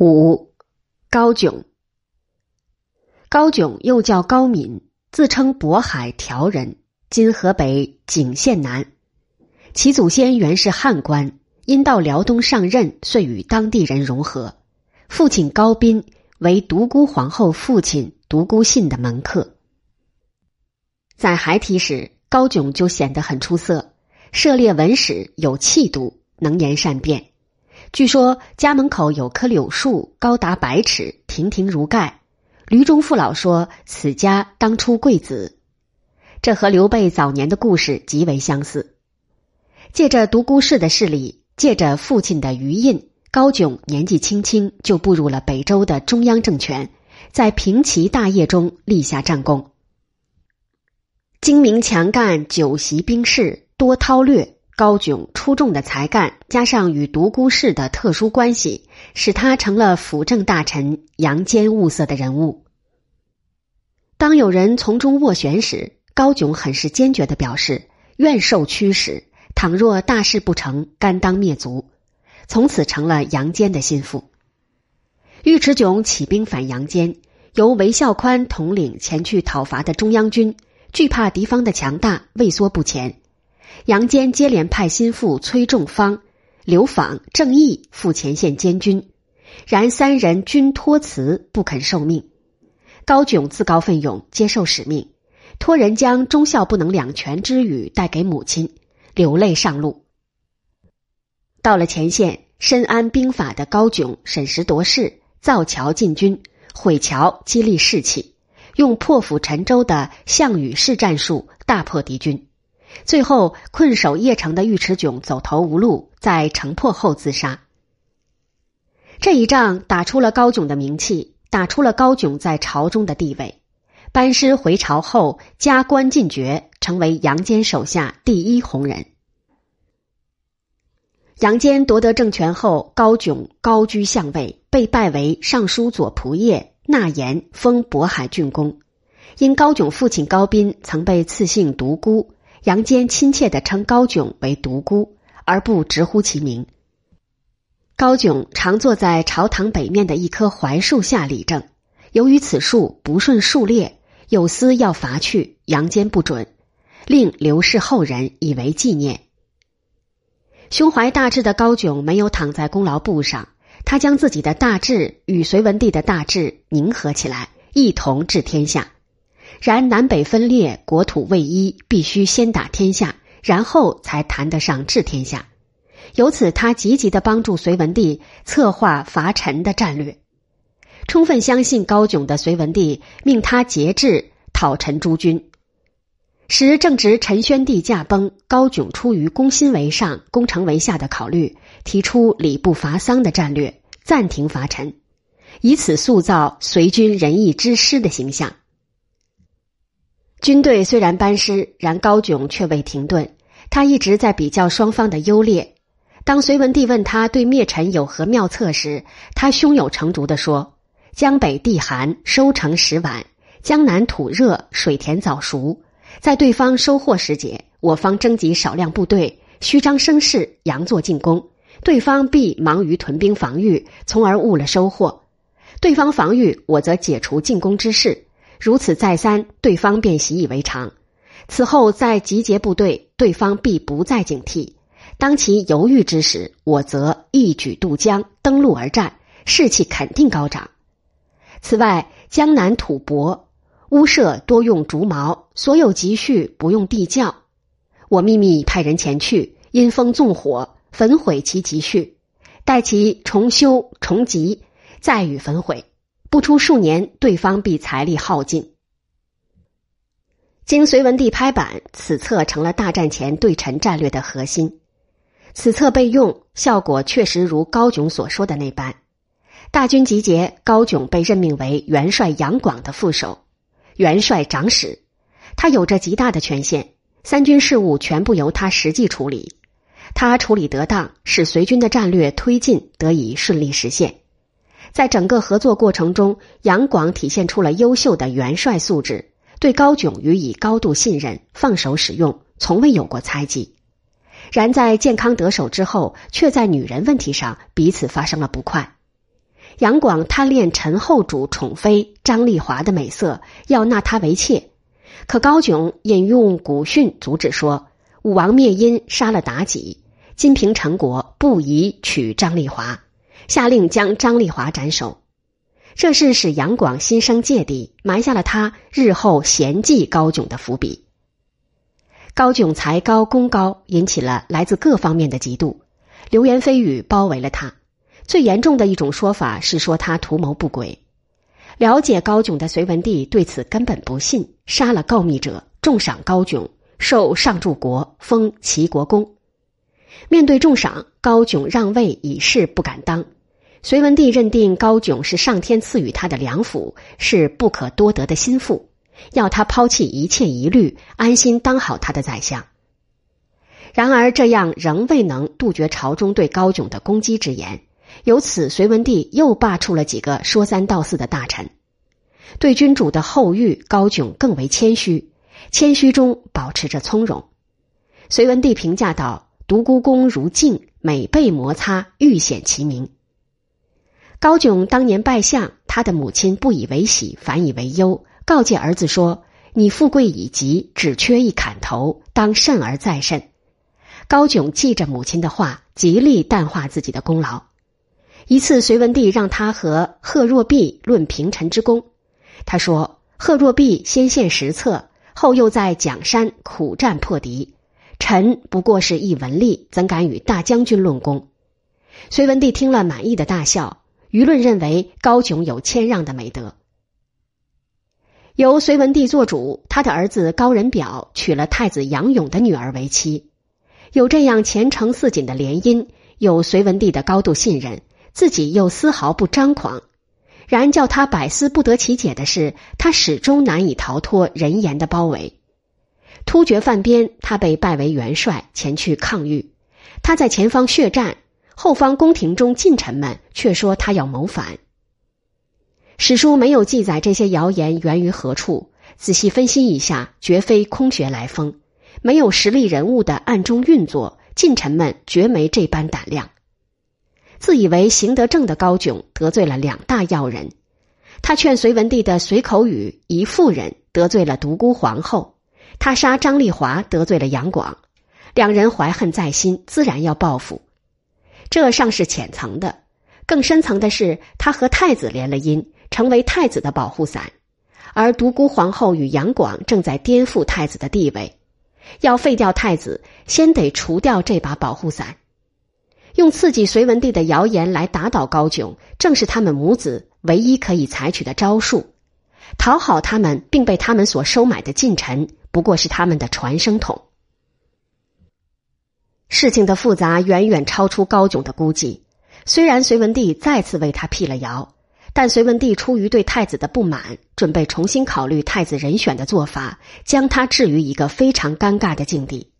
五，高炯。高炯又叫高敏，自称渤海条人，今河北景县南。其祖先原是汉官，因到辽东上任，遂与当地人融合。父亲高斌为独孤皇后父亲独孤信的门客。在孩提时，高炯就显得很出色，涉猎文史，有气度，能言善辩。据说家门口有棵柳树，高达百尺，亭亭如盖。驴中父老说此家当初贵子，这和刘备早年的故事极为相似。借着独孤氏的势力，借着父亲的余印，高炯年纪轻轻就步入了北周的中央政权，在平齐大业中立下战功。精明强干，久习兵事，多韬略。高炯出众的才干，加上与独孤氏的特殊关系，使他成了辅政大臣杨坚物色的人物。当有人从中斡旋时，高炯很是坚决的表示愿受驱使，倘若大事不成，甘当灭族。从此成了杨坚的心腹。尉迟迥起兵反杨坚，由韦孝宽统领前去讨伐的中央军，惧怕敌方的强大，畏缩不前。杨坚接连派心腹崔仲方、刘访、郑义赴前线监军，然三人均托辞不肯受命。高炯自告奋勇接受使命，托人将忠孝不能两全之语带给母亲，流泪上路。到了前线，深谙兵法的高炯审时度势，造桥进军，毁桥激励士气，用破釜沉舟的项羽式战术大破敌军。最后，困守邺城的尉迟迥走投无路，在城破后自杀。这一仗打出了高炯的名气，打出了高炯在朝中的地位。班师回朝后，加官进爵，成为杨坚手下第一红人。杨坚夺得政权后，高炯高居相位，被拜为尚书左仆射，纳言封渤海郡公。因高炯父亲高斌曾被赐姓独孤。杨坚亲切的称高炯为独孤，而不直呼其名。高炯常坐在朝堂北面的一棵槐树下理政，由于此树不顺数列，有司要伐去，杨坚不准，令刘氏后人以为纪念。胸怀大志的高炯没有躺在功劳簿上，他将自己的大志与隋文帝的大志凝合起来，一同治天下。然南北分裂，国土未一，必须先打天下，然后才谈得上治天下。由此，他积极的帮助隋文帝策划伐陈的战略。充分相信高炯的隋文帝，命他节制讨陈诸军。时正值陈宣帝驾崩，高炯出于攻心为上、攻城为下的考虑，提出礼部伐丧的战略，暂停伐陈，以此塑造隋军仁义之师的形象。军队虽然班师，然高炯却未停顿。他一直在比较双方的优劣。当隋文帝问他对灭陈有何妙策时，他胸有成竹地说：“江北地寒，收成时晚；江南土热，水田早熟。在对方收获时节，我方征集少量部队，虚张声势，佯作进攻，对方必忙于屯兵防御，从而误了收获。对方防御，我则解除进攻之势。”如此再三，对方便习以为常。此后再集结部队，对方必不再警惕。当其犹豫之时，我则一举渡江，登陆而战，士气肯定高涨。此外，江南土薄，屋舍多用竹茅，所有积蓄不用地窖。我秘密派人前去，因风纵火，焚毁其积蓄，待其重修重集，再予焚毁。不出数年，对方必财力耗尽。经隋文帝拍板，此策成了大战前对陈战略的核心。此策被用，效果确实如高炯所说的那般。大军集结，高炯被任命为元帅杨广的副手、元帅长史，他有着极大的权限，三军事务全部由他实际处理。他处理得当，使隋军的战略推进得以顺利实现。在整个合作过程中，杨广体现出了优秀的元帅素质，对高炯予以高度信任，放手使用，从未有过猜忌。然在健康得手之后，却在女人问题上彼此发生了不快。杨广贪恋陈后主宠妃张丽华的美色，要纳她为妾，可高炯引用古训阻止说：“武王灭殷，杀了妲己，金平陈国，不宜娶张丽华。”下令将张丽华斩首。这事使杨广心生芥蒂，埋下了他日后嫌忌高炯的伏笔。高炯才高功高，引起了来自各方面的嫉妒，流言蜚语包围了他。最严重的一种说法是说他图谋不轨。了解高炯的隋文帝对此根本不信，杀了告密者，重赏高炯，授上柱国，封齐国公。面对重赏，高炯让位以示不敢当。隋文帝认定高炯是上天赐予他的良辅，是不可多得的心腹，要他抛弃一切疑虑，安心当好他的宰相。然而，这样仍未能杜绝朝中对高炯的攻击之言。由此，隋文帝又罢黜了几个说三道四的大臣，对君主的后遇，高炯更为谦虚，谦虚中保持着从容。隋文帝评价道：“独孤公如镜，每被摩擦，愈显其名。”高炯当年拜相，他的母亲不以为喜，反以为忧，告诫儿子说：“你富贵已极，只缺一砍头，当慎而再慎。”高炯记着母亲的话，极力淡化自己的功劳。一次，隋文帝让他和贺若弼论平陈之功，他说：“贺若弼先献实策，后又在蒋山苦战破敌，臣不过是一文吏，怎敢与大将军论功？”隋文帝听了，满意的大笑。舆论认为高炯有谦让的美德。由隋文帝做主，他的儿子高仁表娶了太子杨勇的女儿为妻，有这样前程似锦的联姻，有隋文帝的高度信任，自己又丝毫不张狂。然叫他百思不得其解的是，他始终难以逃脱人言的包围。突厥犯边，他被拜为元帅，前去抗御。他在前方血战。后方宫廷中近臣们却说他要谋反。史书没有记载这些谣言源于何处，仔细分析一下，绝非空穴来风。没有实力人物的暗中运作，近臣们绝没这般胆量。自以为行得正的高炯得罪了两大要人，他劝隋文帝的随口语一妇人得罪了独孤皇后，他杀张丽华得罪了杨广，两人怀恨在心，自然要报复。这尚是浅层的，更深层的是，他和太子连了姻，成为太子的保护伞，而独孤皇后与杨广正在颠覆太子的地位，要废掉太子，先得除掉这把保护伞。用刺激隋文帝的谣言来打倒高炯，正是他们母子唯一可以采取的招数。讨好他们，并被他们所收买的近臣，不过是他们的传声筒。事情的复杂远远超出高炯的估计。虽然隋文帝再次为他辟了谣，但隋文帝出于对太子的不满，准备重新考虑太子人选的做法，将他置于一个非常尴尬的境地。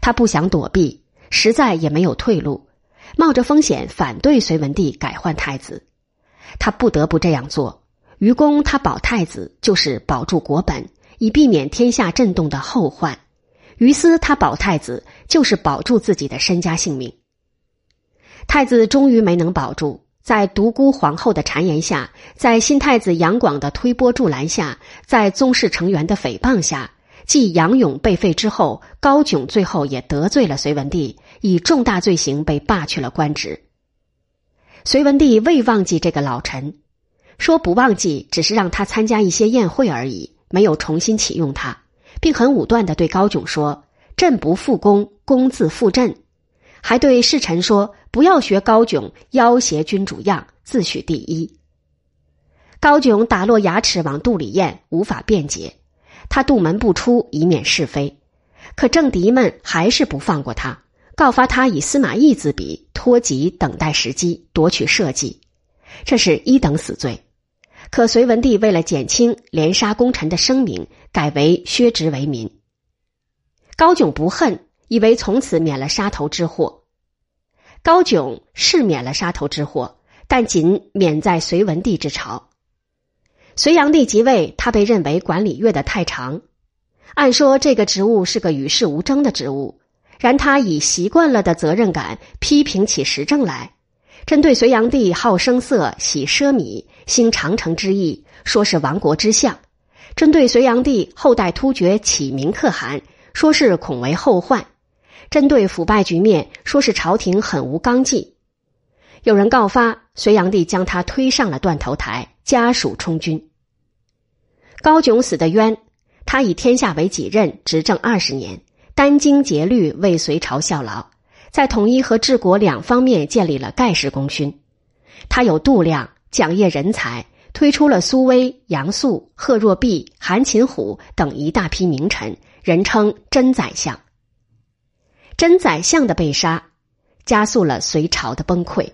他不想躲避，实在也没有退路，冒着风险反对隋文帝改换太子。他不得不这样做。于公他保太子，就是保住国本，以避免天下震动的后患。于私他保太子，就是保住自己的身家性命。太子终于没能保住，在独孤皇后的谗言下，在新太子杨广的推波助澜下，在宗室成员的诽谤下，继杨勇被废之后，高炯最后也得罪了隋文帝，以重大罪行被罢去了官职。隋文帝未忘记这个老臣，说不忘记，只是让他参加一些宴会而已，没有重新启用他。并很武断的对高炯说：“朕不复公，公自负朕。”还对侍臣说：“不要学高炯要挟君主样，自诩第一。”高炯打落牙齿往肚里咽，无法辩解。他杜门不出，以免是非。可政敌们还是不放过他，告发他以司马懿自比，托疾等待时机夺取社稷，这是一等死罪。可隋文帝为了减轻连杀功臣的声名，改为削职为民。高炯不恨，以为从此免了杀头之祸。高炯是免了杀头之祸，但仅免在隋文帝之朝。隋炀帝即位，他被认为管理月的太长。按说这个职务是个与世无争的职务，然他以习惯了的责任感批评起时政来。针对隋炀帝好声色、喜奢靡、兴长城之意，说是亡国之相；针对隋炀帝后代突厥启明可汗，说是恐为后患；针对腐败局面，说是朝廷很无纲纪。有人告发隋炀帝将他推上了断头台，家属充军。高炯死的冤，他以天下为己任，执政二十年，殚精竭虑为隋朝效劳。在统一和治国两方面建立了盖世功勋，他有度量、讲业人才，推出了苏威、杨素、贺若弼、韩擒虎等一大批名臣，人称真宰相。真宰相的被杀，加速了隋朝的崩溃。